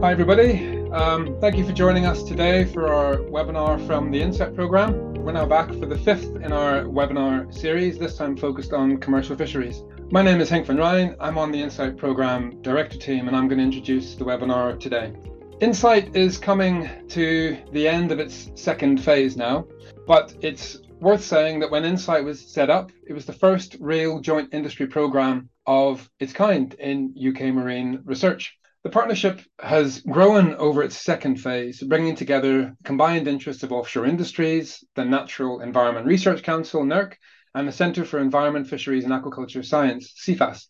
Hi, everybody. Um, thank you for joining us today for our webinar from the INSITE program. We're now back for the fifth in our webinar series, this time focused on commercial fisheries. My name is Henk van Rijn. I'm on the INSITE program director team, and I'm going to introduce the webinar today. INSITE is coming to the end of its second phase now, but it's worth saying that when INSITE was set up, it was the first real joint industry program of its kind in UK marine research. The partnership has grown over its second phase, bringing together combined interests of offshore industries, the Natural Environment Research Council, NERC, and the Centre for Environment, Fisheries and Aquaculture Science, CEFAS,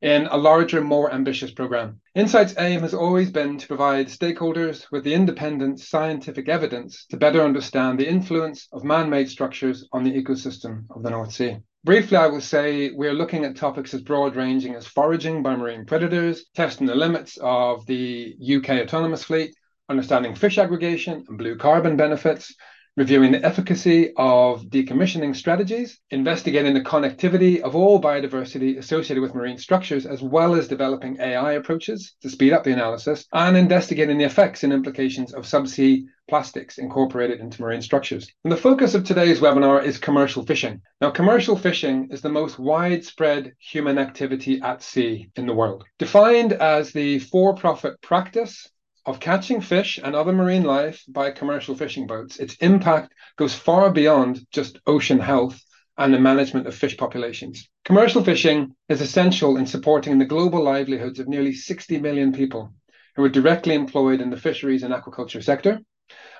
in a larger, more ambitious programme. INSITE's aim has always been to provide stakeholders with the independent scientific evidence to better understand the influence of man made structures on the ecosystem of the North Sea. Briefly, I will say we're looking at topics as broad ranging as foraging by marine predators, testing the limits of the UK autonomous fleet, understanding fish aggregation and blue carbon benefits, reviewing the efficacy of decommissioning strategies, investigating the connectivity of all biodiversity associated with marine structures, as well as developing AI approaches to speed up the analysis, and investigating the effects and implications of subsea plastics incorporated into marine structures. And the focus of today's webinar is commercial fishing. Now, commercial fishing is the most widespread human activity at sea in the world, defined as the for profit practice of catching fish and other marine life by commercial fishing boats. Its impact goes far beyond just ocean health and the management of fish populations. Commercial fishing is essential in supporting the global livelihoods of nearly 60 million people who are directly employed in the fisheries and aquaculture sector,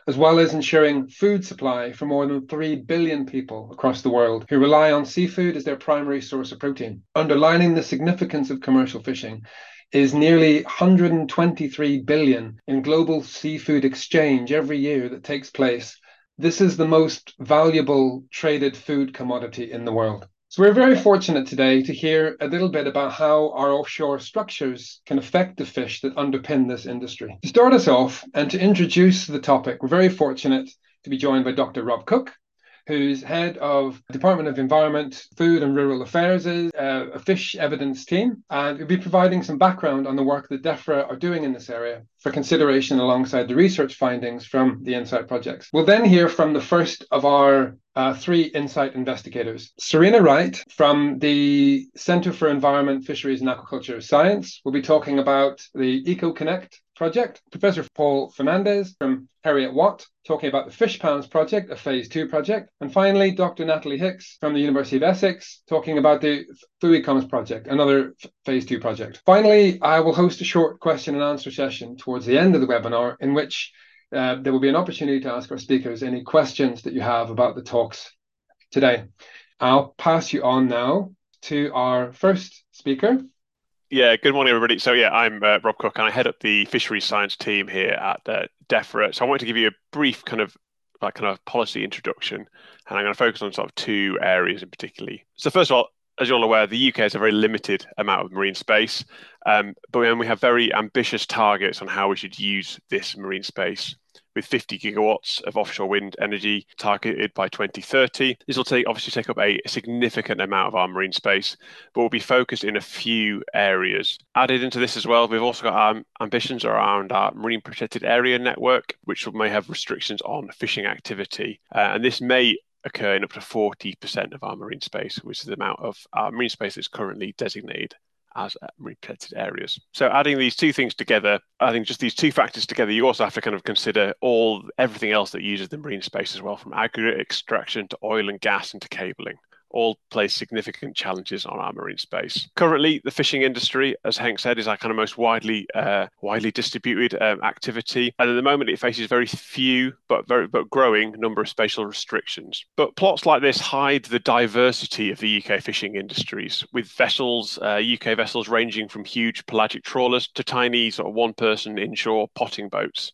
as well as ensuring food supply for more than 3 billion people across the world who rely on seafood as their primary source of protein. Underlining the significance of commercial fishing is nearly 123 billion in global seafood exchange every year that takes place. This is the most valuable traded food commodity in the world. So we're very fortunate today to hear a little bit about how our offshore structures can affect the fish that underpin this industry. To start us off and to introduce the topic, we're very fortunate to be joined by Dr. Rob Cook, who's head of Department of Environment, Food and Rural Affairs, uh, a fish evidence team, and he'll be providing some background on the work that DEFRA are doing in this area for consideration alongside the research findings from the INSITE projects. We'll then hear from the first of our uh, three INSITE investigators. Serena Wright from the Center for Environment, Fisheries and Aquaculture Science will be talking about the EcoConnect project. Professor Paul Fernandes from Heriot Watt talking about the FishSPAMS project, a phase two project. And finally, Dr. Natalie Hicks from the University of Essex talking about the FuiComs project, another phase two project. Finally, I will host a short question and answer session towards the end of the webinar in which uh, there will be an opportunity to ask our speakers any questions that you have about the talks today. I'll pass you on now to our first speaker. Yeah, good morning, everybody. So, yeah, I'm uh, Rob Cook, and I head up the fisheries science team here at uh, DEFRA. So, I wanted to give you a brief kind of like kind of policy introduction, and I'm going to focus on sort of two areas in particularly. So, first of all, as you're all aware, the UK has a very limited amount of marine space, um, but we have very ambitious targets on how we should use this marine space. With 50 gigawatts of offshore wind energy targeted by 2030, this will take obviously take up a significant amount of our marine space, but will be focused in a few areas. Added into this as well, we've also got our ambitions around our marine protected area network, which may have restrictions on fishing activity, uh, and this may occur in up to 40% of our marine space, which is the amount of our marine space that's currently designated as uh, marine protected areas. So adding these two things together, I think just these two factors together, you also have to kind of consider all everything else that uses the marine space as well, from aggregate extraction to oil and gas and to cabling all place significant challenges on our marine space. Currently, the fishing industry, as Henk said, is our kind of most widely uh, widely distributed um, activity, and at the moment it faces very few but very but growing number of spatial restrictions. But plots like this hide the diversity of the UK fishing industries, with vessels, uh, UK vessels ranging from huge pelagic trawlers to tiny sort of one-person inshore potting boats,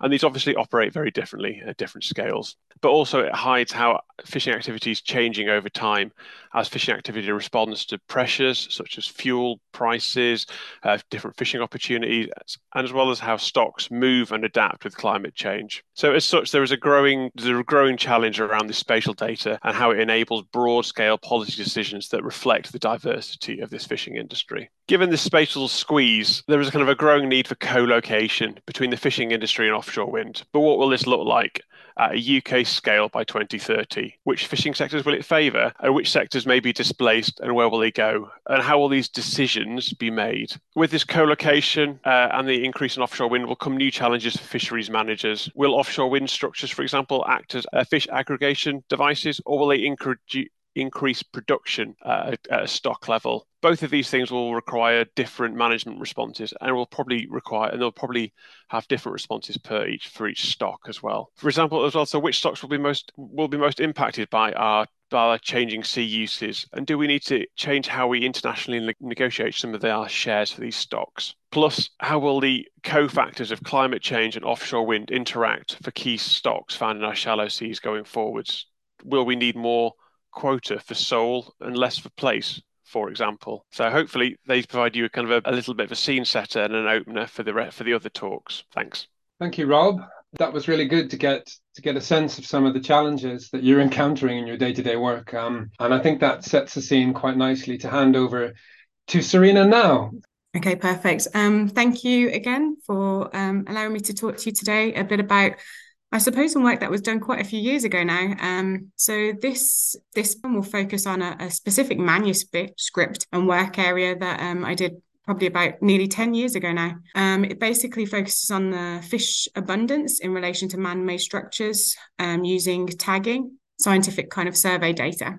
and these obviously operate very differently at different scales. But also, it hides how fishing activity is changing over time time as fishing activity responds to pressures such as fuel prices, uh, different fishing opportunities, and as well as how stocks move and adapt with climate change. So, as such, there is a growing there's a growing challenge around this spatial data and how it enables broad-scale policy decisions that reflect the diversity of this fishing industry. Given this spatial squeeze, there is a kind of a growing need for co-location between the fishing industry and offshore wind. But what will this look like? At a UK scale by 2030? Which fishing sectors will it favour, and which sectors may be displaced, and where will they go? And how will these decisions be made? With this co location uh, and the increase in offshore wind will come new challenges for fisheries managers. Will offshore wind structures, for example, act as uh, fish aggregation devices, or will they encourage increase production at a stock level. Both of these things will require different management responses and will probably require and they'll probably have different responses per each for each stock as well. For example, as well, so which stocks will be most will be most impacted by our by changing sea uses? And do we need to change how we internationally negotiate some of our shares for these stocks? Plus, how will the cofactors of climate change and offshore wind interact for key stocks found in our shallow seas going forwards? Will we need more quota for sole and less for plaice, for example. So hopefully they provide you a kind of a, a little bit of a scene setter and an opener for the for the other talks. Thanks. Thank you, Rob. That was really good to get to get a sense of some of the challenges that you're encountering in your day-to-day work. Um, and I think that sets the scene quite nicely to hand over to Serena now. Okay, perfect. Um, thank you again for um, allowing me to talk to you today a bit about I suppose some work that was done quite a few years ago now. Um, so this this one will focus on a, a specific manuscript and work area that um, I did probably about nearly 10 years ago now. Um, it basically focuses on the fish abundance in relation to man-made structures um, using tagging, scientific kind of survey data.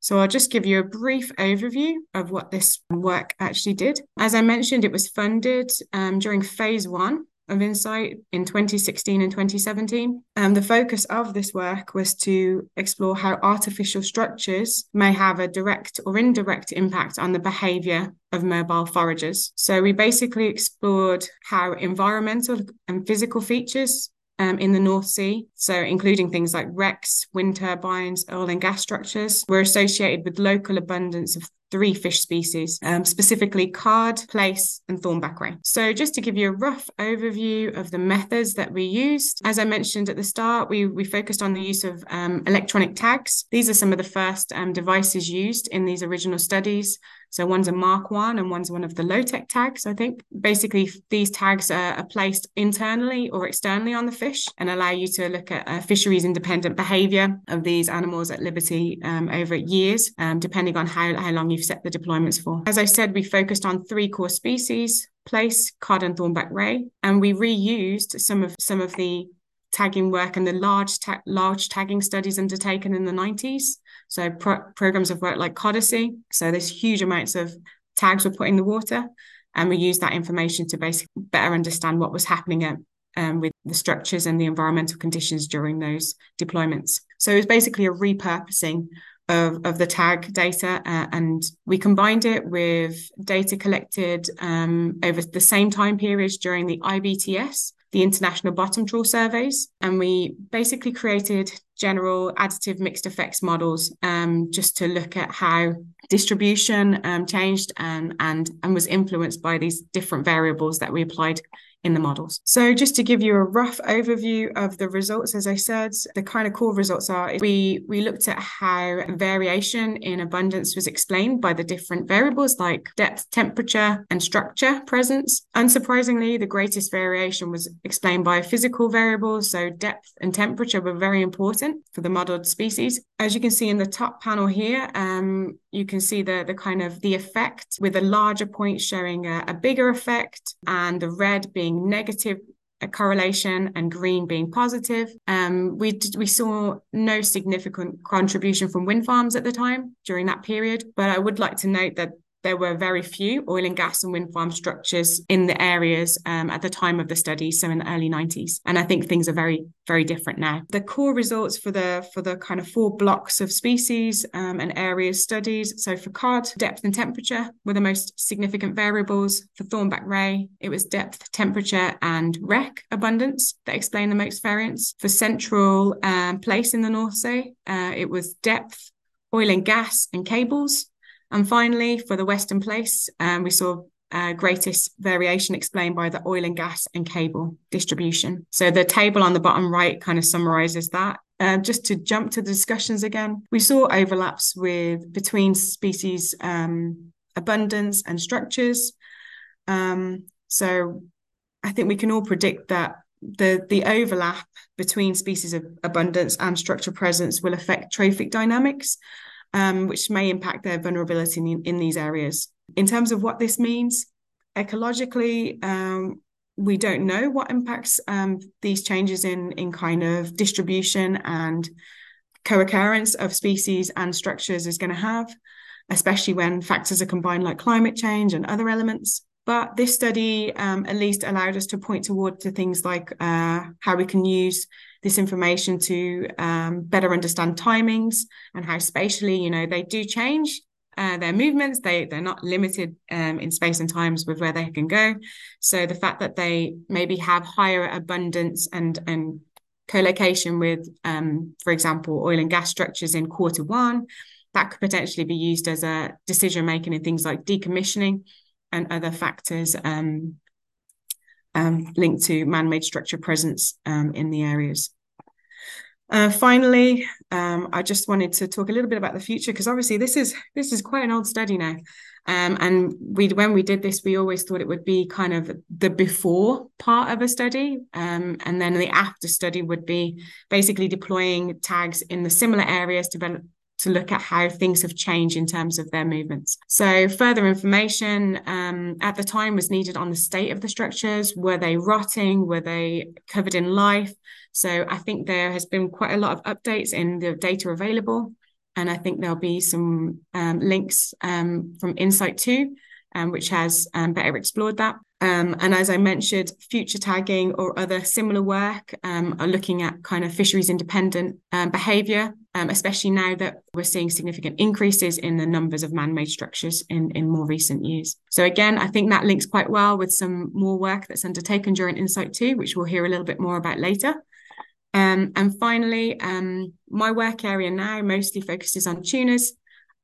So I'll just give you a brief overview of what this work actually did. As I mentioned, it was funded um, during phase one of INSITE in 2016 and 2017. And the focus of this work was to explore how artificial structures may have a direct or indirect impact on the behavior of mobile foragers. So we basically explored how environmental and physical features um, in the North Sea, so including things like wrecks, wind turbines, oil and gas structures, were associated with local abundance of three fish species, um, specifically cod, plaice, and thornback ray. So, just to give you a rough overview of the methods that we used, as I mentioned at the start, we, we focused on the use of um, electronic tags. These are some of the first um, devices used in these original studies. So one's a Mark One and one's one of the Lotek tags. I think basically these tags are, are, placed internally or externally on the fish and allow you to look at uh, fisheries independent behavior of these animals at liberty um, over years, um, depending on how, how long you've set the deployments for. As I said, we focused on three core species plaice, cod, and thornback ray, and we reused some of some of the tagging work and the large ta- large tagging studies undertaken in the 90s so pro- programs of work like CODYSSEY. So there's huge amounts of tags were put in the water, and we used that information to basically better understand what was happening at, um, with the structures and the environmental conditions during those deployments. So it was basically a repurposing of, of the tag data, uh, and we combined it with data collected um, over the same time periods during the IBTS, the International Bottom Trawl Surveys, and we basically created general additive mixed effects models um, just to look at how distribution um, changed and, and, and was influenced by these different variables that we applied in the models. So just to give you a rough overview of the results, as I said, the kind of core results are we we looked at how variation in abundance was explained by the different variables like depth, temperature, and structure presence. Unsurprisingly, the greatest variation was explained by physical variables. So depth and temperature were very important for the modeled species. As you can see in the top panel here, um, you can see the, the kind of the effect with a larger point showing a, a bigger effect and the red being negative a correlation and green being positive. Um, we we saw no significant contribution from wind farms at the time during that period, but I would like to note that there were very few oil and gas and wind farm structures in the areas um, at the time of the study, so in the early 90s. And I think things are very, very different now. The core results for the for the kind of four blocks of species um, and areas studied. So for cod, depth and temperature were the most significant variables. For thornback ray, it was depth, temperature, and wreck abundance that explain the most variance. For central um, plaice in the North Sea, uh, it was depth, oil and gas and cables. And finally, for the Western plaice, um, we saw uh, greatest variation explained by the oil and gas and cable distribution. So the table on the bottom right kind of summarizes that. Uh, just to jump to the discussions again, we saw overlaps with between species um, abundance and structures. Um, so I think we can all predict that the the overlap between species of abundance and structure presence will affect trophic dynamics, um, which may impact their vulnerability in, in, these areas. In terms of what this means, ecologically, um, we don't know what impacts um, these changes in in kind of distribution and co-occurrence of species and structures is going to have, especially when factors are combined like climate change and other elements. But this study um, at least allowed us to point toward to things like uh, how we can use this information to um, better understand timings and how spatially, you know, they do change uh, their movements. They they're not limited um, in space and times with where they can go. So the fact that they maybe have higher abundance and and co-location with, um, for example, oil and gas structures in quarter one, that could potentially be used as a decision making in things like decommissioning and other factors um, um, linked to man-made structure presence um, in the areas. Uh, finally, um, I just wanted to talk a little bit about the future because obviously this is this is quite an old study now, um, and we when we did this, we always thought it would be kind of the before part of a study, um, and then the after study would be basically deploying tags in the similar areas to to look at how things have changed in terms of their movements. So, further information um, at the time was needed on the state of the structures. Were they rotting? Were they covered in life? So, I think there has been quite a lot of updates in the data available. And I think there'll be some um, links um, from INSITE 2, um, which has um, better explored that. Um, and as I mentioned, future tagging or other similar work um, are looking at kind of fisheries independent um, behaviour, um, especially now that we're seeing significant increases in the numbers of man made structures in, in more recent years. So, again, I think that links quite well with some more work that's undertaken during INSITE 2, which we'll hear a little bit more about later. And finally, my work area now mostly focuses on tunas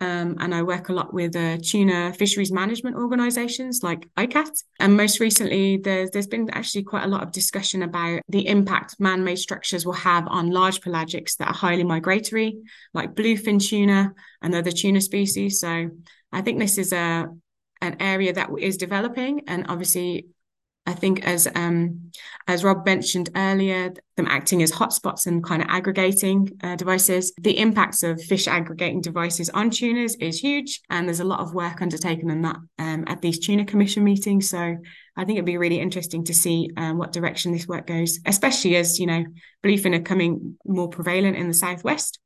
um, and I work a lot with uh, tuna fisheries management organisations like ICCAT. And most recently, there's, there's been actually quite a lot of discussion about the impact man made structures will have on large pelagics that are highly migratory, like bluefin tuna and other tuna species. So I think this is a an area that is developing and obviously I think as um, as Rob mentioned earlier, them acting as hotspots and kind of aggregating uh, devices. The impacts of fish aggregating devices on tunas is huge, and there's a lot of work undertaken on that um, at these tuna commission meetings. So I think it'd be really interesting to see um, what direction this work goes, especially as you know bluefin are coming more prevalent in the southwest.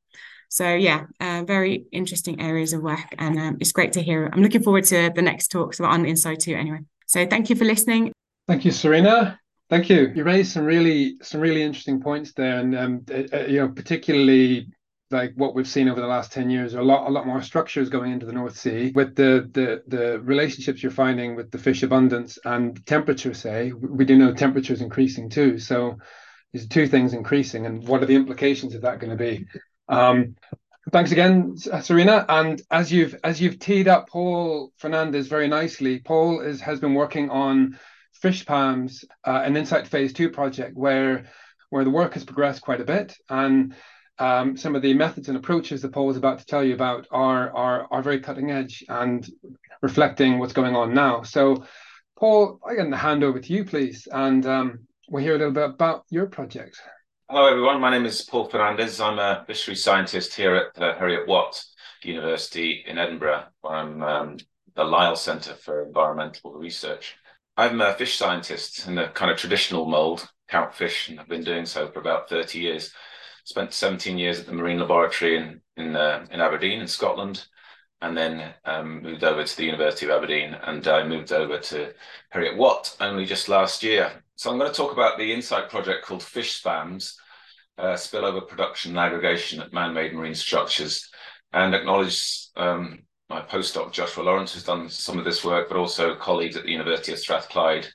So yeah, uh, very interesting areas of work, and um, it's great to hear. I'm looking forward to the next talks on INSITE 2 anyway. So thank you for listening. Thank you, Serena. Thank you. You raised some really some really interesting points there, and um, uh, you know particularly like what we've seen over the last 10 years a lot a lot more structures going into the north sea with the the the relationships you're finding with the fish abundance and temperature say we do know temperature is increasing too so there's two things increasing and what are the implications of that going to be um, thanks again serena and as you've as you've teed up paul fernandes very nicely paul is has been working on FishSPAMS, uh, an INSITE Phase Two project where where the work has progressed quite a bit, and um, some of the methods and approaches that Paul was about to tell you about are are are very cutting edge and reflecting what's going on now. So, Paul, I can hand over to you, please, and um, we'll hear a little bit about your project. Hello, everyone. My name is Paul Fernandes. I'm a fishery scientist here at the Heriot-Watt University in Edinburgh, where I'm um, the Lyell Centre for Environmental Research. I'm a fish scientist in the kind of traditional mold, count fish, and I've been doing so for about 30 years. Spent 17 years at the Marine Laboratory in in, uh, in Aberdeen in Scotland, and then um, moved over to the University of Aberdeen, and I moved over to Heriot-Watt only just last year. So I'm going to talk about the Insight project called Fish Spams, uh, spillover production and aggregation at man-made marine structures, and acknowledge um, my postdoc Joshua Lawrence has done some of this work, but also colleagues at the University of Strathclyde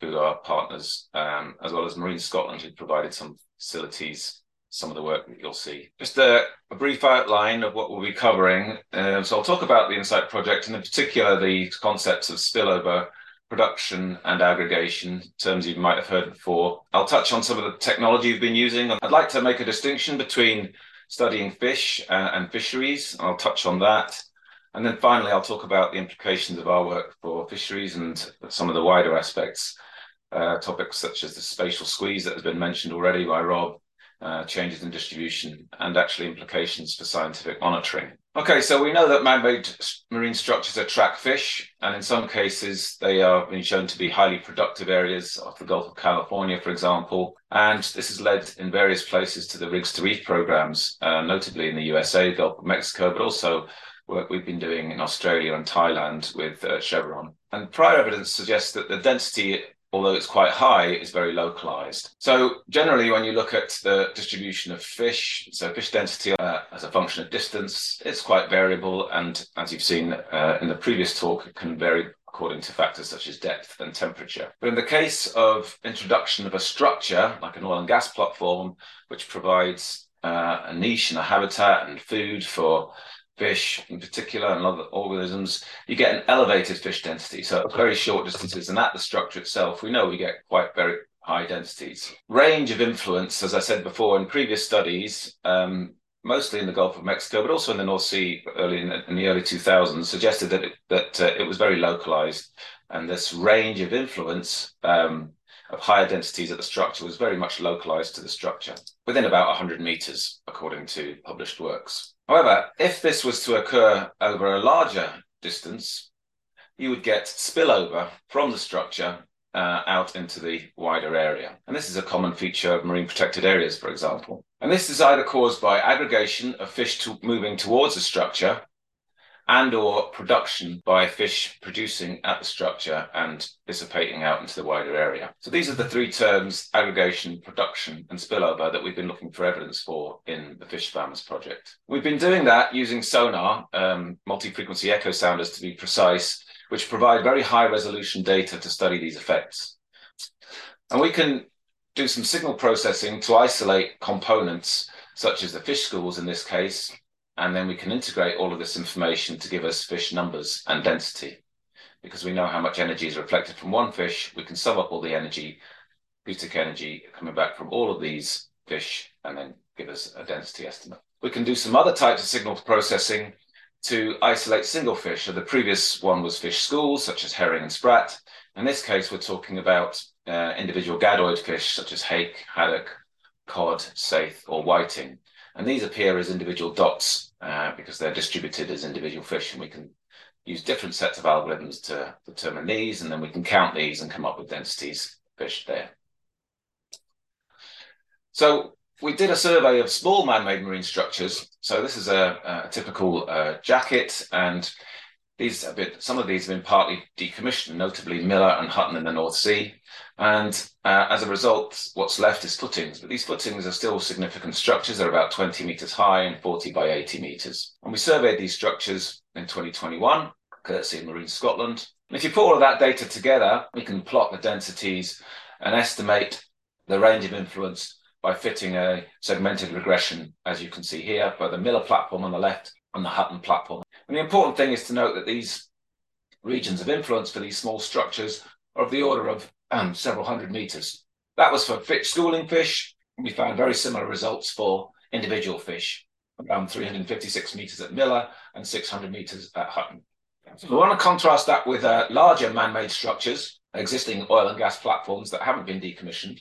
who are partners, um, as well as Marine Scotland, who provided some facilities some of the work that you'll see. Just a, a brief outline of what we'll be covering. Uh, so I'll talk about the INSITE project and in particular the concepts of spillover, production and aggregation, terms you might have heard before. I'll touch on some of the technology we've been using. I'd like to make a distinction between studying fish uh, and fisheries. I'll touch on that. And then finally, I'll talk about the implications of our work for fisheries and some of the wider aspects, uh, topics such as the spatial squeeze that has been mentioned already by Rob, uh, changes in distribution, and actually implications for scientific monitoring. Okay, so we know that man-made marine structures attract fish, and in some cases they are being shown to be highly productive areas off the Gulf of California, for example. And this has led in various places to the Rigs to Reef programs, uh, notably in the USA, Gulf of Mexico, but also work we've been doing in Australia and Thailand with uh, Chevron. And prior evidence suggests that the density although it's quite high, is very localized. So generally, when you look at the distribution of fish, so fish density uh, as a function of distance, it's quite variable. And as you've seen uh, in the previous talk, it can vary according to factors such as depth and temperature. But in the case of introduction of a structure, like an oil and gas platform, which provides uh, a niche and a habitat and food for fish in particular and other organisms, you get an elevated fish density. So very short distances. And at the structure itself, we know we get quite very high densities. Range of influence, as I said before in previous studies, um, mostly in the Gulf of Mexico, but also in the North Sea early in the, in the early 2000s, suggested that it, that uh, it was very localized. And this range of influence um, of higher densities at the structure was very much localized to the structure within about 100 meters, according to published works. However, if this was to occur over a larger distance, you would get spillover from the structure uh, out into the wider area. And this is a common feature of marine protected areas, for example. And this is either caused by aggregation of fish to moving towards the structure and or production by fish producing at the structure and dissipating out into the wider area. So these are the three terms, aggregation, production, and spillover that we've been looking for evidence for in the FishSPAMS project. We've been doing that using sonar, um, multi-frequency echo sounders to be precise, which provide very high resolution data to study these effects. And we can do some signal processing to isolate components, such as the fish schools in this case, and then we can integrate all of this information to give us fish numbers and density. Because we know how much energy is reflected from one fish, we can sum up all the energy, acoustic energy coming back from all of these fish, and then give us a density estimate. We can do some other types of signal processing to isolate single fish. So the previous one was fish schools, such as herring and sprat. In this case, we're talking about uh, individual gadoid fish, such as hake, haddock, cod, saithe, or whiting. And these appear as individual dots uh, because they're distributed as individual fish, and we can use different sets of algorithms to determine these, and then we can count these and come up with densities fish there. So we did a survey of small man-made marine structures. So this is a, a typical uh, jacket, and these have been, some of these have been partly decommissioned, notably Miller and Hutton in the North Sea. And uh, as a result, what's left is footings. But these footings are still significant structures. They're about 20 meters high and 40 by 80 meters. And we surveyed these structures in 2021, courtesy of Marine Scotland. And if you put all of that data together, we can plot the densities and estimate the range of influence by fitting a segmented regression, as you can see here, by the Miller platform on the left and the Hutton platform. And the important thing is to note that these regions of influence for these small structures are of the order of um, several hundred meters. That was for fish, schooling fish. We found very similar results for individual fish, around 356 meters at Miller and 600 meters at Hutton. So we want to contrast that with uh, larger man-made structures, existing oil and gas platforms that haven't been decommissioned.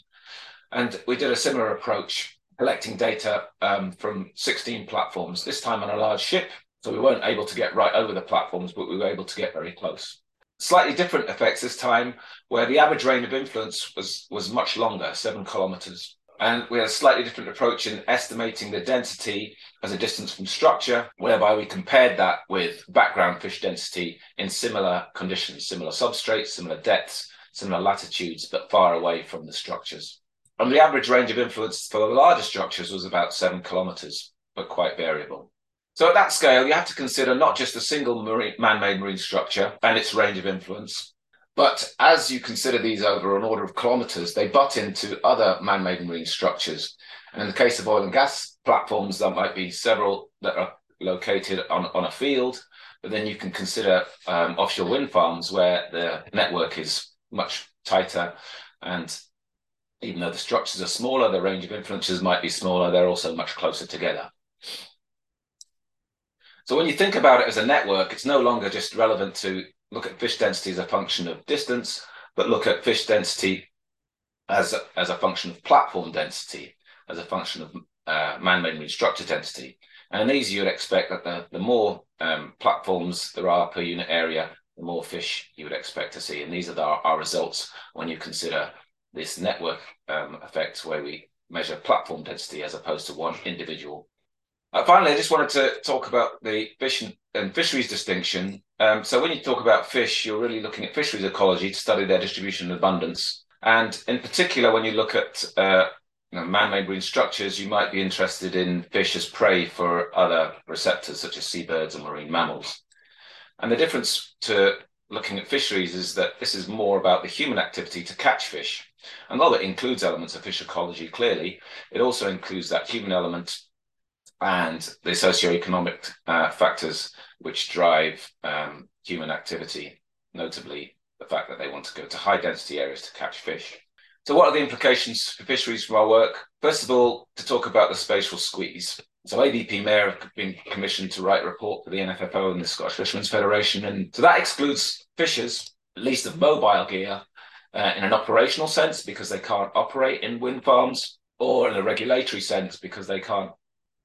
And we did a similar approach, collecting data um, from 16 platforms, this time on a large ship. So we weren't able to get right over the platforms, but we were able to get very close slightly different effects this time, where the average range of influence was, was much longer, seven kilometers. And we had a slightly different approach in estimating the density as a distance from structure, whereby we compared that with background fish density in similar conditions, similar substrates, similar depths, similar latitudes, but far away from the structures. And the average range of influence for the larger structures was about seven kilometers, but quite variable. So at that scale, you have to consider not just a single man-made marine structure and its range of influence, But as you consider these over an order of kilometers, they butt into other man made marine structures. And in the case of oil and gas platforms, there might be several that are located on, on a field. But then you can consider um, offshore wind farms where the network is much tighter. And even though the structures are smaller, the range of influences might be smaller, they're also much closer together. So when you think about it as a network, it's no longer just relevant to look at fish density as a function of distance, but look at fish density as a, as a function of platform density, as a function of uh, man-made marine structure density. And in these, you'd expect that the, the more um, platforms there are per unit area, the more fish you would expect to see. And these are the, our results when you consider this network um, effect where we measure platform density as opposed to one individual. Uh, finally, I just wanted to talk about the fish and, fisheries distinction. Um, so when you talk about fish, you're really looking at fisheries ecology to study their distribution and abundance. And in particular, when you look at uh, you know, man-made marine structures, you might be interested in fish as prey for other receptors such as seabirds and marine mammals. And the difference to looking at fisheries is that this is more about the human activity to catch fish. And although it includes elements of fish ecology, clearly, it also includes that human element and the socioeconomic uh, factors which drive um, human activity, notably the fact that they want to go to high density areas to catch fish. So, what are the implications for fisheries from our work? First of all, to talk about the spatial squeeze. So, ABPmer have been commissioned to write a report for the NFFO and the Scottish Fishermen's Federation. And so that excludes fishers, at least of mobile gear, uh, in an operational sense because they can't operate in wind farms, or in a regulatory sense because they can't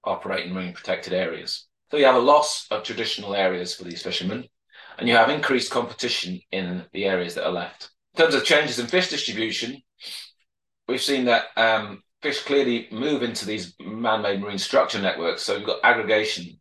operate in marine protected areas. So you have a loss of traditional areas for these fishermen, and you have increased competition in the areas that are left. In terms of changes in fish distribution, we've seen that um, fish clearly move into these man-made marine structure networks. So you've got aggregation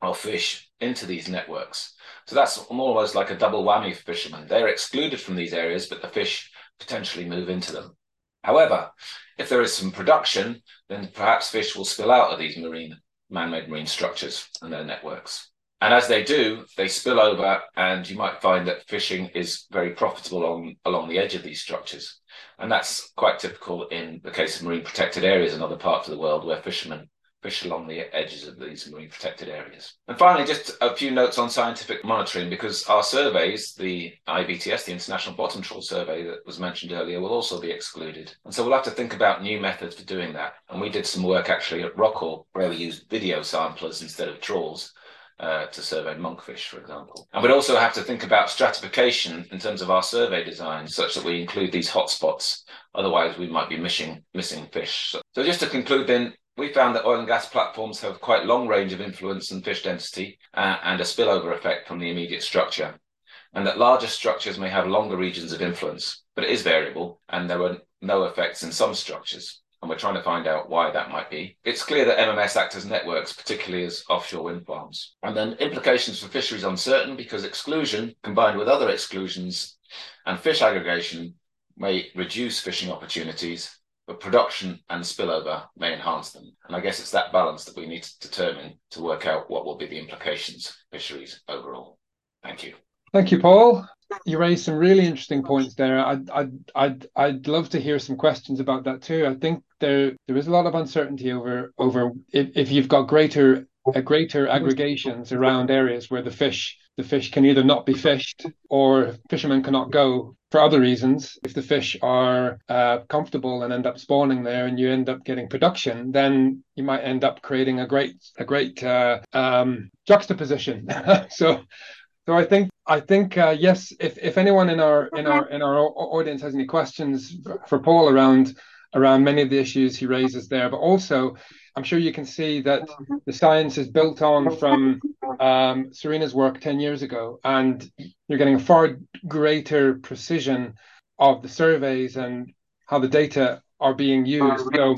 of fish into these networks. So that's almost like a double whammy for fishermen. They're excluded from these areas, but the fish potentially move into them. However, if there is some production, then perhaps fish will spill out of these marine, man-made marine structures and their networks. And as they do, they spill over, and you might find that fishing is very profitable on, along the edge of these structures. And that's quite typical in the case of marine protected areas in other parts of the world where fishermen fish along the edges of these marine protected areas. And finally, just a few notes on scientific monitoring because our surveys, the IBTS, the International Bottom Trawl Survey that was mentioned earlier, will also be excluded. And so we'll have to think about new methods for doing that. And we did some work actually at Rockall where we used video samplers instead of trawls. Uh, to survey monkfish, for example. And we'd also have to think about stratification in terms of our survey design, such that we include these hotspots. Otherwise, we might be missing missing fish. So, so just to conclude, then, we found that oil and gas platforms have quite long range of influence on fish density uh, and a spillover effect from the immediate structure, and that larger structures may have longer regions of influence, but it is variable, and there are no effects in some structures. And we're trying to find out why that might be. It's clear that MMS act as networks, particularly as offshore wind farms. And then implications for fisheries uncertain because exclusion combined with other exclusions and fish aggregation may reduce fishing opportunities but production and spillover may enhance them. And I guess it's that balance that we need to determine to work out what will be the implications for fisheries overall. Thank you. Thank you, Paul. You raised some really interesting points there. I'd, I'd, I'd, I'd love to hear some questions about that too. I think there there is a lot of uncertainty over over if, if you've got greater uh, greater aggregations around areas where the fish the fish can either not be fished or fishermen cannot go for other reasons. If the fish are uh, comfortable and end up spawning there, and you end up getting production, then you might end up creating a great a great uh, um, juxtaposition. so. So I think I think uh, yes. If, if anyone in our in our in our audience has any questions for Paul around around many of the issues he raises there, but also I'm sure you can see that the science is built on from um, Serena's work 10 years ago, and you're getting a far greater precision of the surveys and how the data are being used. So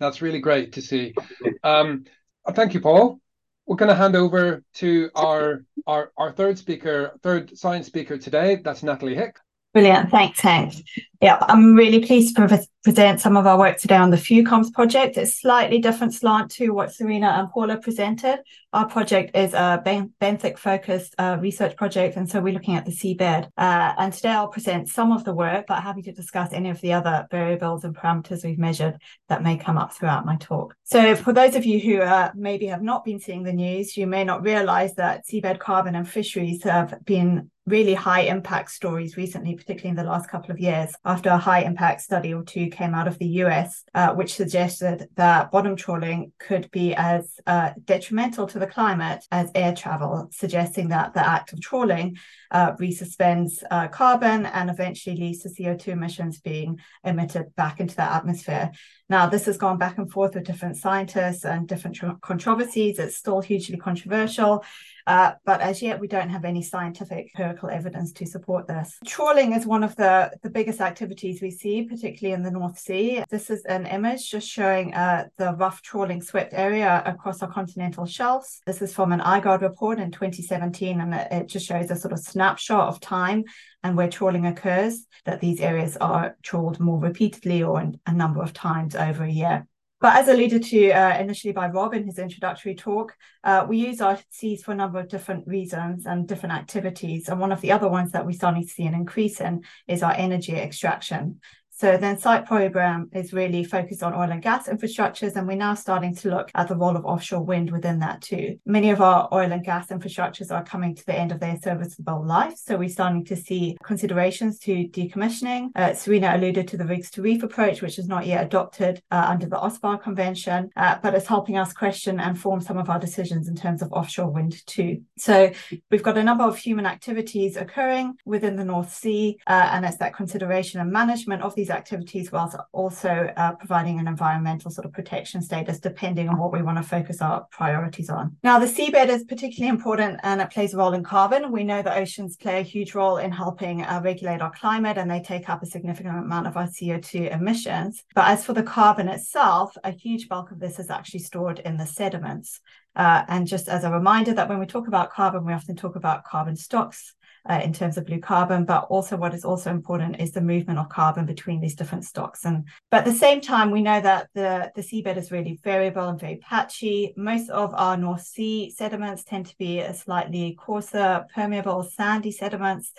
that's really great to see. Um, thank you, Paul. We're going to hand over to our, our our third speaker, third science speaker today. That's Natalie Hick. Brilliant. Thanks, Hank. Yeah, I'm really pleased to pre- present some of our work today on the FewComms project. It's slightly different slant to what Serena and Paula presented. Our project is a benthic focused uh, research project, and so we're looking at the seabed. Uh, and today I'll present some of the work, but happy to discuss any of the other variables and parameters we've measured that may come up throughout my talk. So, for those of you who uh, maybe have not been seeing the news, you may not realize that seabed carbon and fisheries have been really high impact stories recently, particularly in the last couple of years, after a high impact study or two came out of the US, uh, which suggested that bottom trawling could be as uh, detrimental to the climate as air travel, suggesting that the act of trawling uh, resuspends uh, carbon and eventually leads to CO2 emissions being emitted back into the atmosphere. Now, this has gone back and forth with different scientists and different tr- controversies. It's still hugely controversial. Uh, but as yet, we don't have any scientific empirical evidence to support this. Trawling is one of the, the biggest activities we see, particularly in the North Sea. This is an image just showing uh, the rough trawling swept area across our continental shelves. This is from an IGARD report in 2017, and it, it just shows a sort of snapshot of time and where trawling occurs, that these areas are trawled more repeatedly or a number of times over a year. But as alluded to uh, initially by Rob in his introductory talk, uh, we use our seas for a number of different reasons and different activities. And one of the other ones that we're starting to see an increase in is our energy extraction. So the INSITE program is really focused on oil and gas infrastructures, and we're now starting to look at the role of offshore wind within that too. Many of our oil and gas infrastructures are coming to the end of their serviceable life, so we're starting to see considerations to decommissioning. Uh, Serena alluded to the rigs to reef approach, which is not yet adopted uh, under the OSPAR Convention, uh, but it's helping us question and form some of our decisions in terms of offshore wind too. So we've got a number of human activities occurring within the North Sea, uh, and it's that consideration and management of these activities whilst also uh, providing an environmental sort of protection status depending on what we want to focus our priorities on. Now, the seabed is particularly important and it plays a role in carbon. We know that oceans play a huge role in helping uh, regulate our climate and they take up a significant amount of our CO2 emissions. But as for the carbon itself, a huge bulk of this is actually stored in the sediments. Uh, and just as a reminder that when we talk about carbon, we often talk about carbon stocks uh, in terms of blue carbon, but also what is also important is the movement of carbon between these different stocks. And but at the same time, we know that the, the seabed is really variable and very patchy. Most of our North Sea sediments tend to be slightly coarser, permeable, sandy sediments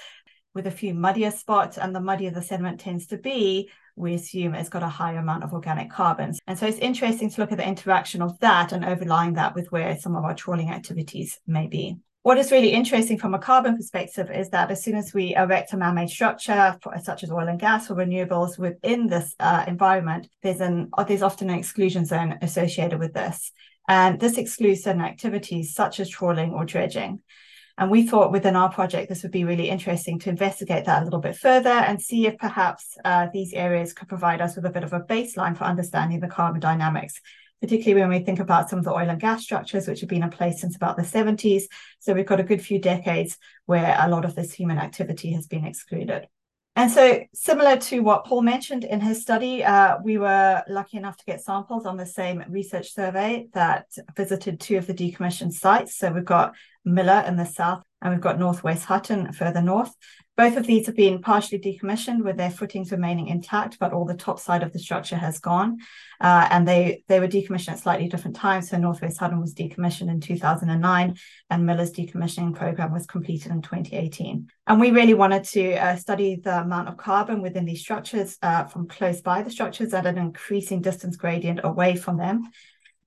with a few muddier spots, and the muddier the sediment tends to be, we assume it's got a higher amount of organic carbons. And so it's interesting to look at the interaction of that and overlying that with where some of our trawling activities may be. What is really interesting from a carbon perspective is that as soon as we erect a man-made structure, such as oil and gas or renewables within this uh, environment, there's an there's often an exclusion zone associated with this, and this excludes certain activities such as trawling or dredging. And we thought within our project this would be really interesting to investigate that a little bit further and see if perhaps uh, these areas could provide us with a bit of a baseline for understanding the carbon dynamics particularly when we think about some of the oil and gas structures, which have been in place since about the 70s. So we've got a good few decades where a lot of this human activity has been excluded. And so, similar to what Paul mentioned in his study, uh, we were lucky enough to get samples on the same research survey that visited two of the decommissioned sites. So, we've got Miller in the south and we've got Northwest Hutton further north. Both of these have been partially decommissioned with their footings remaining intact, but all the top side of the structure has gone. Uh, and they, they were decommissioned at slightly different times. So Northwest Hutton was decommissioned in 2009 and Miller's decommissioning program was completed in 2018. And we really wanted to uh, study the amount of carbon within these structures uh, from close by the structures at an increasing distance gradient away from them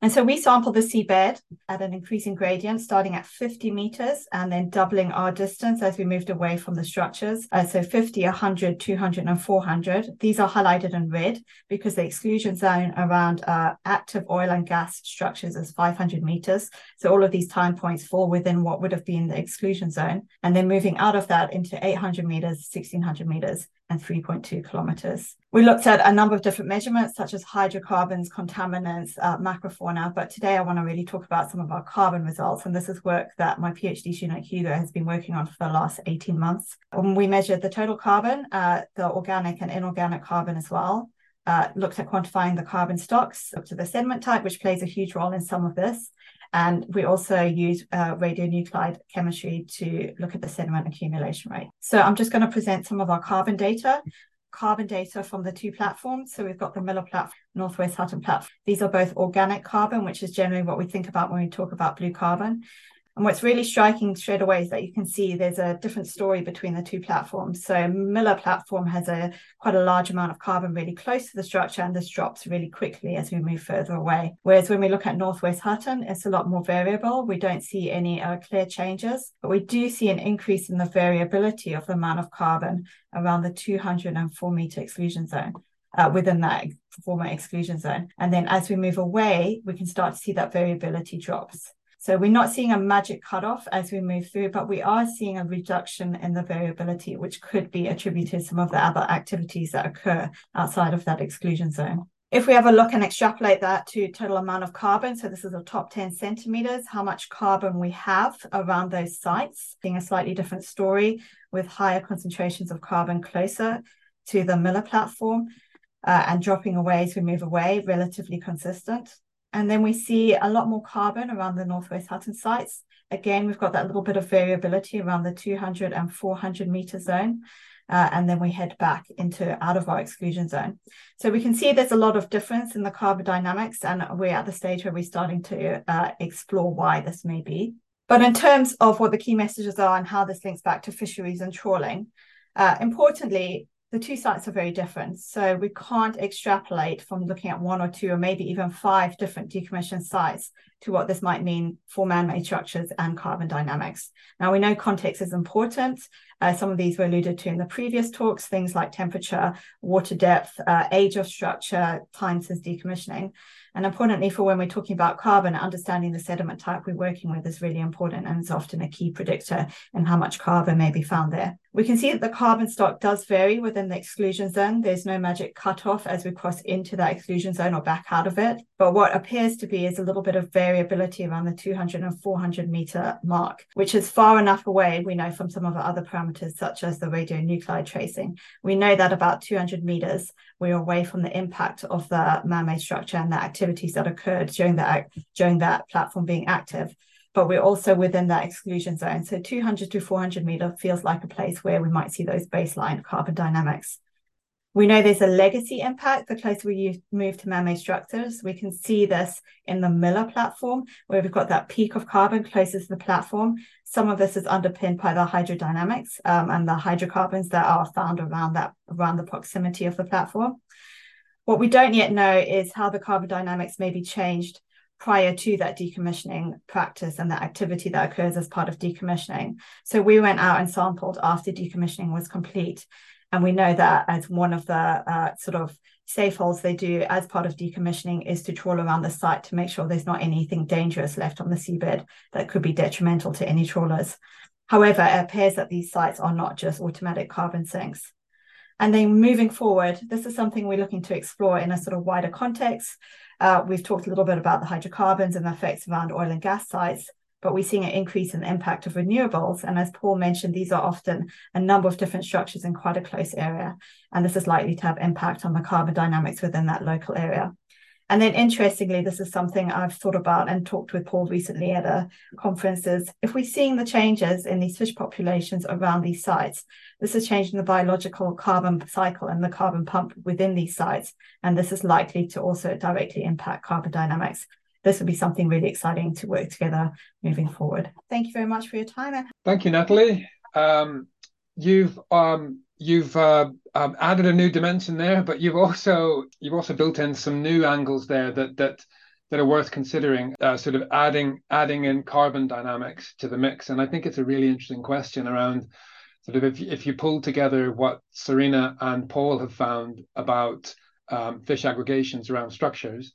and so we sampled the seabed at an increasing gradient, starting at 50 meters and then doubling our distance as we moved away from the structures. Uh, so 50, 100, 200, and 400. These are highlighted in red because the exclusion zone around uh, active oil and gas structures is 500 meters. So all of these time points fall within what would have been the exclusion zone. And then moving out of that into 800 meters, 1600 meters and 3.2 kilometers. We looked at a number of different measurements, such as hydrocarbons, contaminants, uh, macrofauna, but today I want to really talk about some of our carbon results. And this is work that my PhD student Hugo has been working on for the last 18 months. We measured the total carbon, uh, the organic and inorganic carbon as well, uh, looked at quantifying the carbon stocks, looked at the sediment type, which plays a huge role in some of this. And we also use uh, radionuclide chemistry to look at the sediment accumulation rate. So I'm just going to present some of our carbon data carbon data from the two platforms. So we've got the Miller platform, Northwest Hutton platform. These are both organic carbon, which is generally what we think about when we talk about blue carbon. And what's really striking straight away is that you can see there's a different story between the two platforms. So Miller platform has a quite a large amount of carbon really close to the structure, and this drops really quickly as we move further away. Whereas when we look at Northwest Hutton, it's a lot more variable. We don't see any uh, clear changes, but we do see an increase in the variability of the amount of carbon around the 204 meter exclusion zone. Uh, within that former exclusion zone. And then as we move away, we can start to see that variability drops. So we're not seeing a magic cutoff as we move through, but we are seeing a reduction in the variability, which could be attributed to some of the other activities that occur outside of that exclusion zone. If we have a look and extrapolate that to total amount of carbon, so this is a top 10 centimeters, how much carbon we have around those sites, being a slightly different story with higher concentrations of carbon closer to the Miller platform uh, and dropping away as we move away, relatively consistent. And then we see a lot more carbon around the Northwest Hutton sites. Again, we've got that little bit of variability around the 200 and 400 meter zone. Uh, and then we head back into out of our exclusion zone. So we can see there's a lot of difference in the carbon dynamics, and we're at the stage where we're starting to uh, explore why this may be. But in terms of what the key messages are and how this links back to fisheries and trawling, uh, importantly, the two sites are very different. So we can't extrapolate from looking at one or two or maybe even five different decommissioned sites to what this might mean for man-made structures and carbon dynamics. Now we know context is important. Uh, some of these were alluded to in the previous talks, things like temperature, water depth, uh, age of structure, time since decommissioning. And importantly, for when we're talking about carbon, understanding the sediment type we're working with is really important and is often a key predictor in how much carbon may be found there. We can see that the carbon stock does vary within the exclusion zone. There's no magic cutoff as we cross into that exclusion zone or back out of it. But what appears to be is a little bit of variability around the 200 and 400 meter mark, which is far enough away, we know from some of our other parameters, such as the radionuclide tracing. We know that about 200 meters, we're away from the impact of the man-made structure and the activities that occurred during that, during that platform being active but we're also within that exclusion zone. So 200 to 400 meter feels like a place where we might see those baseline carbon dynamics. We know there's a legacy impact the closer we move to man-made structures. We can see this in the Miller platform, where we've got that peak of carbon closest to the platform. Some of this is underpinned by the hydrodynamics um, and the hydrocarbons that are found around that around the proximity of the platform. What we don't yet know is how the carbon dynamics may be changed prior to that decommissioning practice and that activity that occurs as part of decommissioning. So we went out and sampled after decommissioning was complete. And we know that as one of the uh, sort of safe holes they do as part of decommissioning is to trawl around the site to make sure there's not anything dangerous left on the seabed that could be detrimental to any trawlers. However, it appears that these sites are not just automatic carbon sinks. And then moving forward, this is something we're looking to explore in a sort of wider context. Uh, we've talked a little bit about the hydrocarbons and the effects around oil and gas sites, but we're seeing an increase in the impact of renewables. And as Paul mentioned, these are often a number of different structures in quite a close area. And this is likely to have impact on the carbon dynamics within that local area. And then interestingly, this is something I've thought about and talked with Paul recently at a conferences. If we're seeing the changes in these fish populations around these sites, this is changing the biological carbon cycle and the carbon pump within these sites. And this is likely to also directly impact carbon dynamics. This would be something really exciting to work together moving forward. Thank you very much for your time. Thank you, Natalie. Um, you've um, you've uh, um, added a new dimension there, but you've also you've also built in some new angles there that that that are worth considering. Uh, sort of adding adding in carbon dynamics to the mix, and I think it's a really interesting question around sort of if if you pull together what Serena and Paul have found about um, fish aggregations around structures.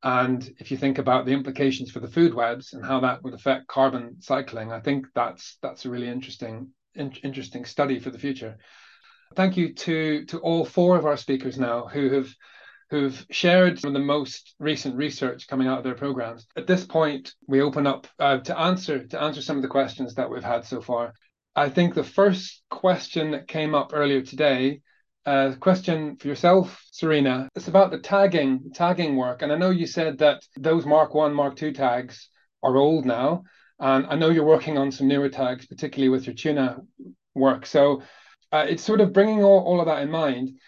And if you think about the implications for the food webs and how that would affect carbon cycling, I think that's that's a really interesting in, interesting study for the future. Thank you to to all four of our speakers now who have who've shared some of the most recent research coming out of their programs. At this point, we open up uh, to answer to answer some of the questions that we've had so far. I think the first question that came up earlier today A question for yourself, Serena. It's about the tagging, tagging work. And I know you said that those Mark One, Mark Two tags are old now. And I know you're working on some newer tags, particularly with your tuna work. So uh, it's sort of bringing all, all of that in mind.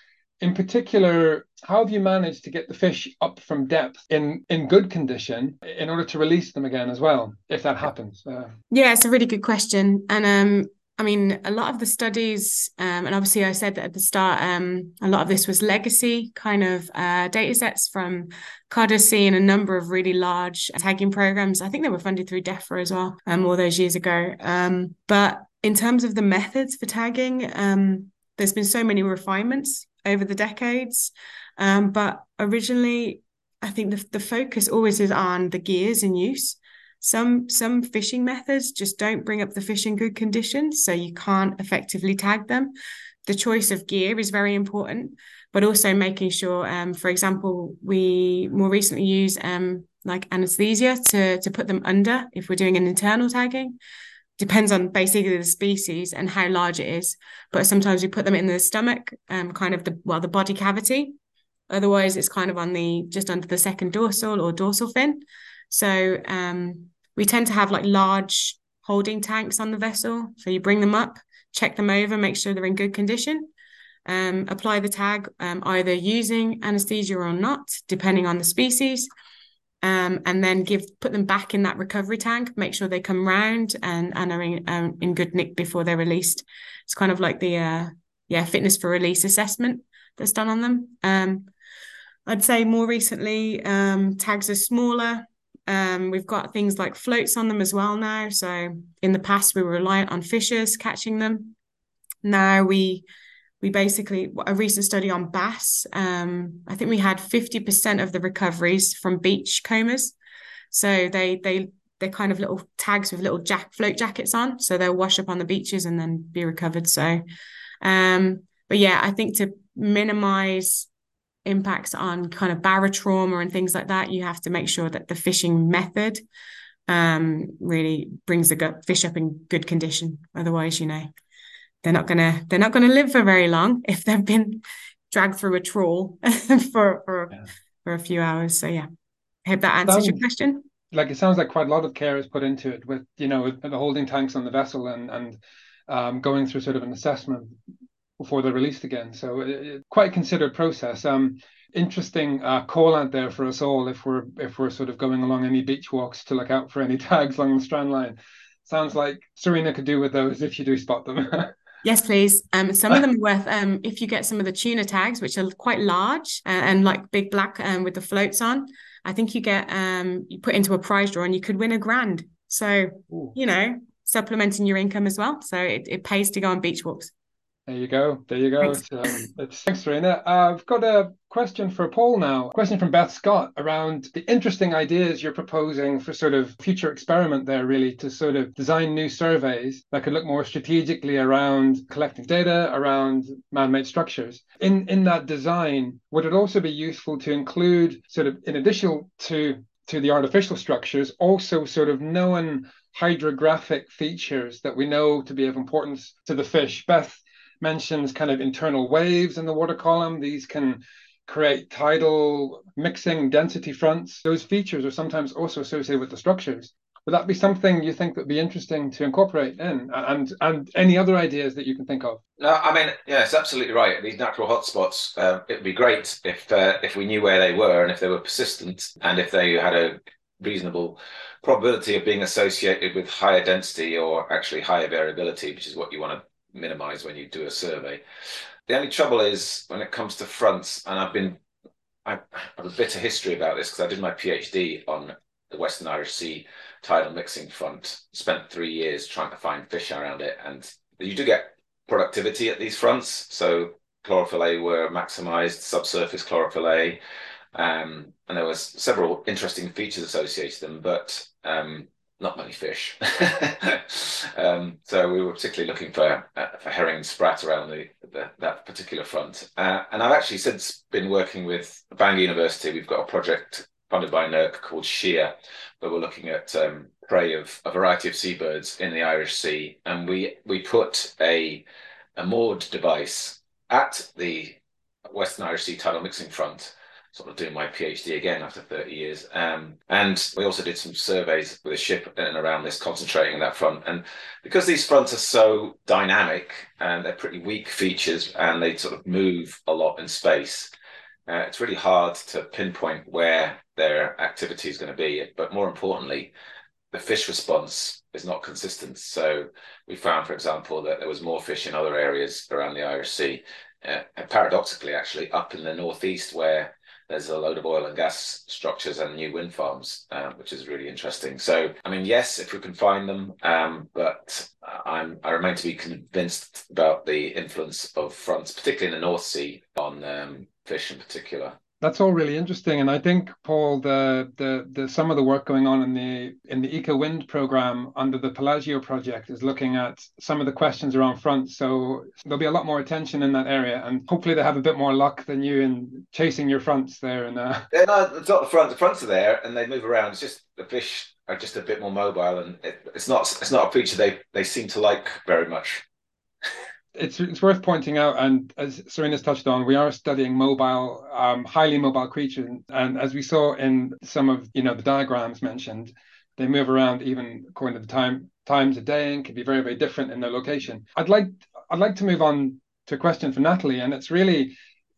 In particular, how have you managed to get the fish up from depth in, in good condition in order to release them again as well, if that happens? Uh, yeah, it's a really good question. And um, I mean, a lot of the studies, um, and obviously I said that at the start, um, a lot of this was legacy kind of uh, data sets from CODYSSEY and a number of really large tagging programs. I think they were funded through DEFRA as well, um, all those years ago. Um, but in terms of the methods for tagging, um, there's been so many refinements over the decades. Um, but originally, I think the, the focus always is on the gears in use. Some some fishing methods just don't bring up the fish in good condition so you can't effectively tag them. The choice of gear is very important but also making sure um, for example we more recently use um, like anesthesia to to put them under if we're doing an internal tagging depends on basically the species and how large it is but sometimes we put them in the stomach um, kind of the well the body cavity otherwise it's kind of on the just under the second dorsal or dorsal fin so um, we tend to have like large holding tanks on the vessel. So you bring them up, check them over, make sure they're in good condition. Um, apply the tag um, either using anesthesia or not, depending on the species. Um, and then give put them back in that recovery tank. Make sure they come round and and are in, um, in good nick before they're released. It's kind of like the uh, yeah fitness for release assessment that's done on them. Um, I'd say more recently um, tags are smaller. Um, we've got things like floats on them as well now. So in the past, we were reliant on fishers catching them. Now we we basically a recent study on bass. Um, I think we had fifty percent of the recoveries from beach combers. So they they they're kind of little tags with little jack float jackets on, so they'll wash up on the beaches and then be recovered. So, um, but yeah, I think to minimize impacts on kind of barotrauma and things like that, you have to make sure that the fishing method um, really brings the fish up in good condition. Otherwise, you know, they're not gonna they're not gonna live for very long if they've been dragged through a trawl for for yeah. for a few hours. So yeah, I hope that answers your question. Like it sounds like quite a lot of care is put into it with you know with the holding tanks on the vessel and and um, going through sort of an assessment before they're released again. So it, quite a considered process. Um, interesting uh, call out there for us all if we're if we're sort of going along any beach walks to look out for any tags along the strand line. Sounds like Serena could do with those if you do spot them. Yes, please. Um, some of them are worth. Um, if you get some of the tuna tags, which are quite large uh, and like big black um, with the floats on, I think you get um, you put into a prize draw and you could win a grand. So Ooh. you know, supplementing your income as well. So it, it pays to go on beach walks. There you go. There you go. Thanks, um, thanks Serena. Uh, I've got a question for Paul now. A question from Beth Scott around the interesting ideas you're proposing for sort of future experiment there, really, to sort of design new surveys that could look more strategically around collecting data around man-made structures. In in that design, would it also be useful to include sort of in addition to to the artificial structures, also sort of known hydrographic features that we know to be of importance to the fish. Beth mentions kind of internal waves in the water column. These can create tidal mixing density fronts. Those features are sometimes also associated with the structures. Would that be something you think would be interesting to incorporate in, and and any other ideas that you can think of? No, I mean, yeah, it's absolutely right. These natural hotspots, uh, it'd be great if uh, if we knew where they were and if they were persistent and if they had a reasonable probability of being associated with higher density or actually higher variability, which is what you want to minimize when you do a survey. The only trouble is when it comes to fronts, and I've been, I have a bit of history about this because I did my PhD on the Western Irish Sea tidal mixing front, spent three years trying to find fish around it. And you do get productivity at these fronts. So chlorophyll A were maximized, subsurface chlorophyll A. Um, and there was several interesting features associated with them, but um, not many fish. um, so we were particularly looking for uh, for herring sprat around the, the that particular front. Uh, and I've actually since been working with Bangor University. We've got a project funded by NERC called Shear, where we're looking at um, prey of a variety of seabirds in the Irish Sea, and we we put a a moored device at the Western Irish Sea Tidal Mixing Front, sort of doing my PhD again after 30 years. Um, and we also did some surveys with a ship and around this, concentrating on that front. And because these fronts are so dynamic and they're pretty weak features and they sort of move a lot in space, uh, it's really hard to pinpoint where their activity is going to be. But more importantly, the fish response is not consistent. So we found, for example, that there was more fish in other areas around the Irish Sea. Uh, paradoxically, actually, up in the northeast, where there's a load of oil and gas structures and new wind farms, uh, which is really interesting. So, I mean, yes, if we can find them, um, but I'm I remain to be convinced about the influence of fronts, particularly in the North Sea, on um, fish in particular that's all really interesting. And i think paul the, the the some of the work going on in the in the ECOWind program under the Pelagio project is looking at some of the questions around fronts so there'll be a lot more attention in that area. And hopefully they have a bit more luck than you in chasing your fronts there and uh... yeah no it's not the front the fronts are there and they move around. It's just the fish are just a bit more mobile and it, it's not it's not a feature they they seem to like very much it's it's worth pointing out, and as Serena's touched on, we are studying mobile, um, highly mobile creatures, and as we saw in some of you know the diagrams mentioned, they move around even according to the time times a day and can be very very different in their location. I'd like I'd like to move on to a question for Natalie, and it's really,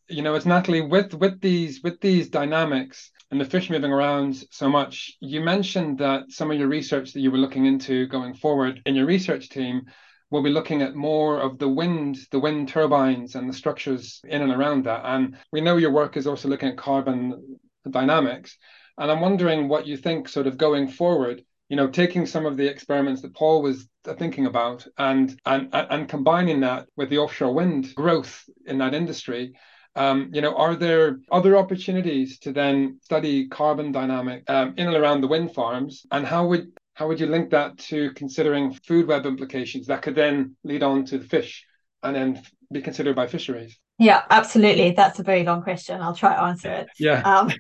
you know, it's Natalie with with these with these dynamics and the fish moving around so much. You mentioned that some of your research that you were looking into going forward in your research team we'll be looking at more of the wind, the wind turbines and the structures in and around that. And we know your work is also looking at carbon dynamics. And I'm wondering what you think sort of going forward, you know, taking some of the experiments that Paul was thinking about and and and combining that with the offshore wind growth in that industry. Um, you know, are there other opportunities to then study carbon dynamic um, in and around the wind farms? And how would how would you link that to considering food web implications that could then lead on to the fish and then be considered by fisheries? Yeah, absolutely. That's a very long question. I'll try to answer it. Yeah. Um,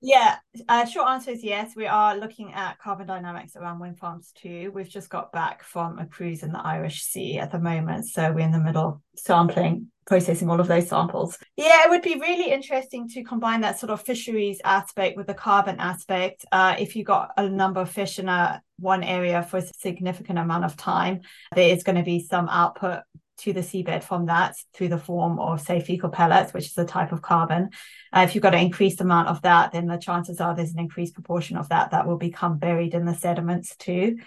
yeah, uh, short answer is yes. We are looking at carbon dynamics around wind farms too. We've just got back from a cruise in the Irish Sea at the moment, so we're in the middle sampling, processing all of those samples. Yeah, it would be really interesting to combine that sort of fisheries aspect with the carbon aspect. Uh, if you've got a number of fish in a one area for a significant amount of time, there is going to be some output to the seabed from that through the form of, say, fecal pellets, which is a type of carbon. Uh, if you've got an increased amount of that, then the chances are there's an increased proportion of that that will become buried in the sediments too.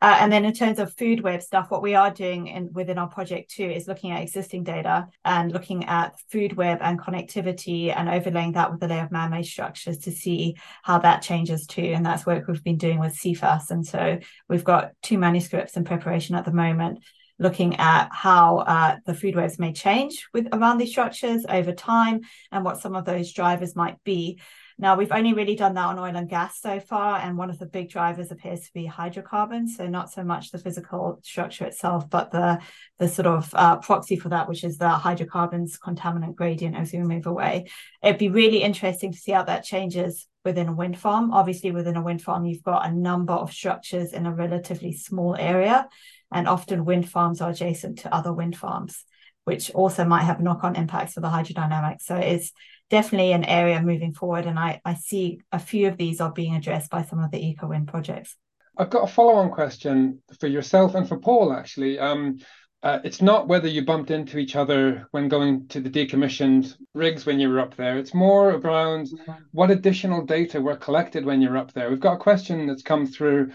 Uh, and then in terms of food web stuff, what we are doing in, within our project too is looking at existing data and looking at food web and connectivity and overlaying that with a layer of man-made structures to see how that changes too. And that's work we've been doing with Cefas. And so we've got two manuscripts in preparation at the moment looking at how uh, the food webs may change with around these structures over time and what some of those drivers might be. Now, we've only really done that on oil and gas so far, and one of the big drivers appears to be hydrocarbons. So, not so much the physical structure itself, but the, the sort of uh, proxy for that, which is the hydrocarbons contaminant gradient as we move away. It'd be really interesting to see how that changes within a wind farm. Obviously, within a wind farm, you've got a number of structures in a relatively small area, and often wind farms are adjacent to other wind farms, which also might have knock on impacts for the hydrodynamics. So, it's definitely an area moving forward. And I, I see a few of these are being addressed by some of the ECOWind projects. I've got a follow on question for yourself and for Paul, actually. Um, uh, it's not whether you bumped into each other when going to the decommissioned rigs when you were up there. It's more around what additional data were collected when you're up there. We've got a question that's come through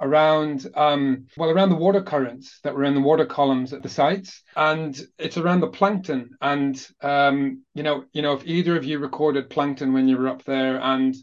around um, well around the water currents that were in the water columns at the sites. And it's around the plankton. And um, you know you know if either of you recorded plankton when you were up there and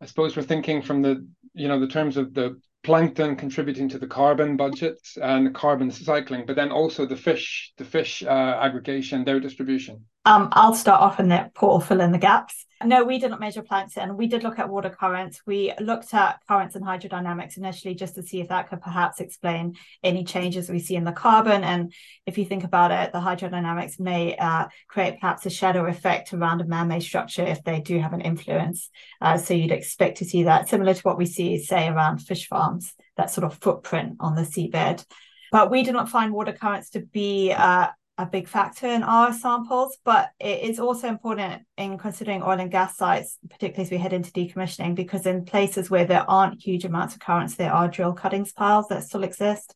i suppose we're thinking from the you know the terms of the plankton contributing to the carbon budgets and the carbon cycling but then also the fish the fish uh, aggregation their distribution. Um, I'll start off and let Paul fill in the gaps. No, we didn't measure plankton. We did look at water currents. We looked at currents and hydrodynamics initially just to see if that could perhaps explain any changes we see in the carbon. And if you think about it, the hydrodynamics may uh, create perhaps a shadow effect around a man-made structure if they do have an influence. Uh, so you'd expect to see that similar to what we see, say, around fish farms, that sort of footprint on the seabed. But we did not find water currents to be uh, a big factor in our samples, but it is also important in considering oil and gas sites, particularly as we head into decommissioning, because in places where there aren't huge amounts of currents, there are drill cuttings piles that still exist.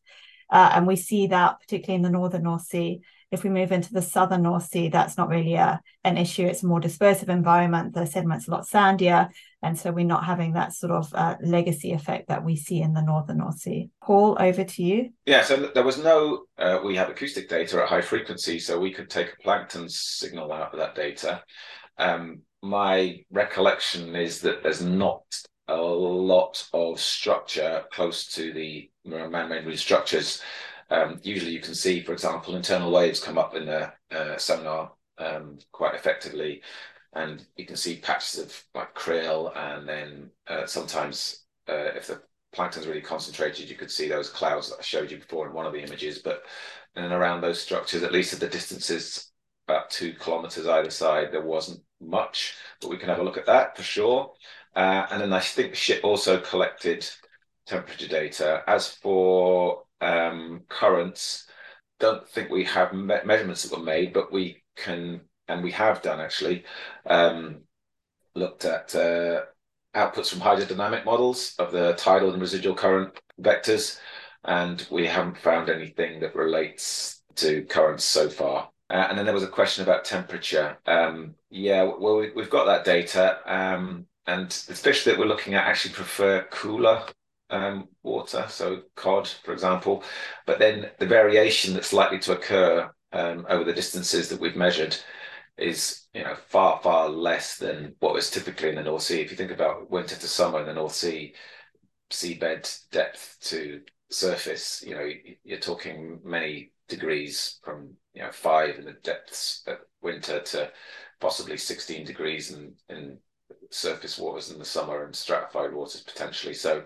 Uh, and we see that particularly in the northern North Sea. If we move into the southern North Sea, that's not really a, an issue. It's a more dispersive environment. The sediment's a lot sandier. And so we're not having that sort of uh, legacy effect that we see in the northern North Sea. Paul, over to you. Yeah, so there was no, uh, we have acoustic data at high frequency, so we could take a plankton signal out of that data. Um, my recollection is that there's not a lot of structure close to the man-made reef structures um, usually you can see, for example, internal waves come up in the uh, sonar um, quite effectively, and you can see patches of like krill, and then uh, sometimes uh, if the plankton's really concentrated, you could see those clouds that I showed you before in one of the images. But and around those structures, at least at the distances about two kilometers either side, there wasn't much, but we can have a look at that for sure. Uh, and then I think the ship also collected temperature data. As for um, currents. Don't think we have me- measurements that were made, but we can, and we have done actually, um, looked at uh, outputs from hydrodynamic models of the tidal and residual current vectors, and we haven't found anything that relates to currents so far. Uh, and then there was a question about temperature. Um, yeah, well, we, have got that data, um, and the fish that we're looking at actually prefer cooler um, water, so cod, for example. But then the variation that's likely to occur um, over the distances that we've measured is you know far far less than what was typically in the North Sea. If you think about winter to summer in the North Sea, seabed depth to surface, you know you're talking many degrees from you know five in the depths at winter to possibly 16 degrees in, in surface waters in the summer and stratified waters potentially. So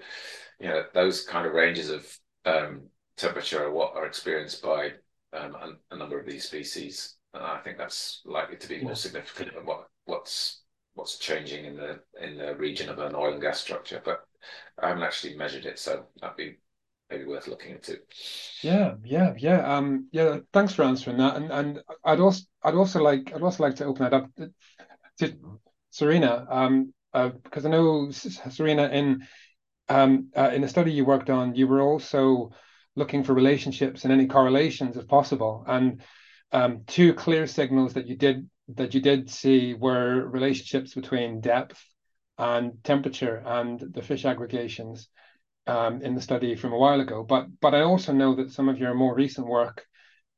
you know those kind of ranges of um, temperature are what are experienced by um, a, a, number of these species. And I think that's likely to be more significant than what what's what's changing in the in the region of an oil and gas structure. But I haven't actually measured it, so that'd be maybe worth looking into. Yeah, yeah, yeah. Um, yeah. Thanks for answering that. And and I'd also I'd also like I'd also like to open it up to Serena, um, uh, because I know Serena in um, uh, in the study you worked on, you were also looking for relationships and any correlations if possible. And um, two clear signals that you did that you did see were relationships between depth and temperature and the fish aggregations um, in the study from a while ago. But but I also know that some of your more recent work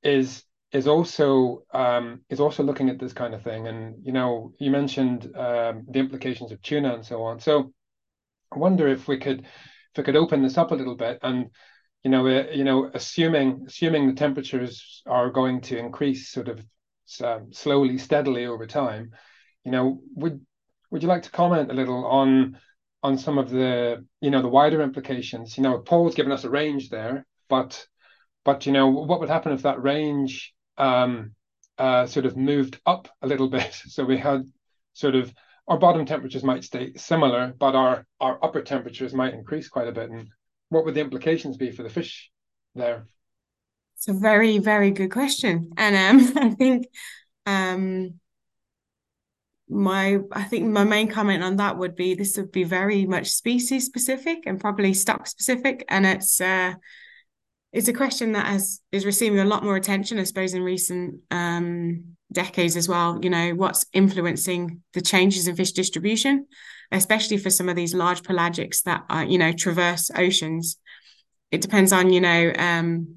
is is also um, is also looking at this kind of thing. And you know, you mentioned um, the implications of tuna and so on. So I wonder if we could if we could open this up a little bit and you know uh, you know assuming assuming the temperatures are going to increase sort of um, slowly steadily over time you know would would you like to comment a little on on some of the you know the wider implications? You know paul's given us a range there but but you know what would happen if that range um uh sort of moved up a little bit? So we had sort of our bottom temperatures might stay similar, but our, our upper temperatures might increase quite a bit. And what would the implications be for the fish there? It's a very, very good question. And um, I think um, my I think my main comment on that would be this would be very much species specific and probably stock specific. And it's uh, it's a question that has is receiving a lot more attention, I suppose, in recent um, decades as well. You know, what's influencing the changes in fish distribution, especially for some of these large pelagics that are, you know, traverse oceans. It depends on, you know, um,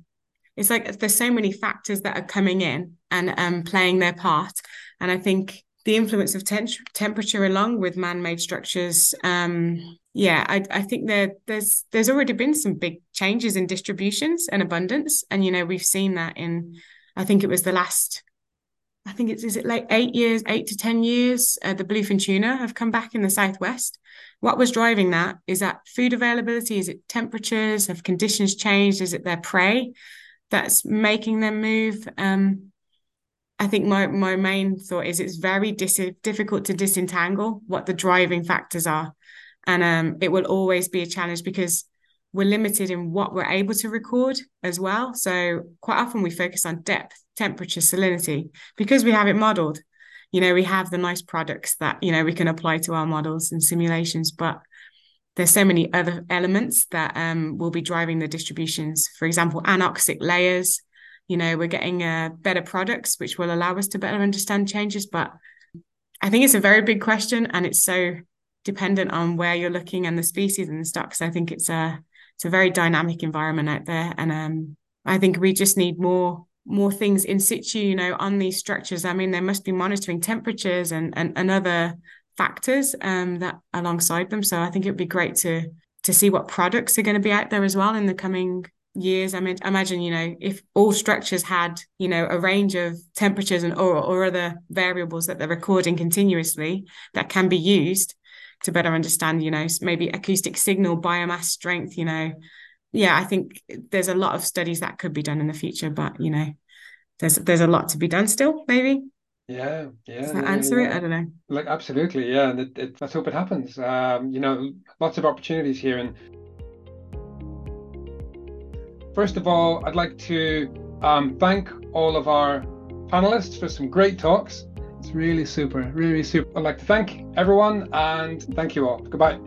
it's like there's so many factors that are coming in and um, playing their part. And I think the influence of ten- temperature along with man-made structures um, yeah I, I think there there's there's already been some big changes in distributions and abundance and you know we've seen that in i think it was the last I think it's is it like eight years, eight to ten years. Uh, the bluefin tuna have come back in the southwest. What was driving that? Is that food availability? Is it temperatures? Have conditions changed? Is it their prey that's making them move? Um, I think my my main thought is it's very dis- difficult to disentangle what the driving factors are, and um, it will always be a challenge because we're limited in what we're able to record as well. So quite often we focus on depth temperature, salinity, because we have it modeled. You know, we have the nice products that, you know, we can apply to our models and simulations, but there's so many other elements that um, will be driving the distributions. For example, anoxic layers. You know, we're getting uh, better products, which will allow us to better understand changes. But I think it's a very big question, and it's so dependent on where you're looking and the species and the stocks. I think it's a it's a very dynamic environment out there, and um, I think we just need more more things in situ, you know, on these structures. I mean, they must be monitoring temperatures and and, and other factors um, that alongside them. So I think it would be great to to see what products are going to be out there as well in the coming years. I mean, imagine you know if all structures had you know a range of temperatures and or or other variables that they're recording continuously that can be used to better understand, you know, maybe acoustic signal, biomass strength, you know. Yeah, I think there's a lot of studies that could be done in the future, but you know, there's there's a lot to be done still, maybe. Yeah, yeah. Does that answer yeah. it? I don't know. Like absolutely, yeah. And it, it, let's hope it happens. Um, you know, lots of opportunities here. And first of all, I'd like to um, thank all of our panelists for some great talks. Really super, really super. I'd like to thank everyone and thank you all. Goodbye.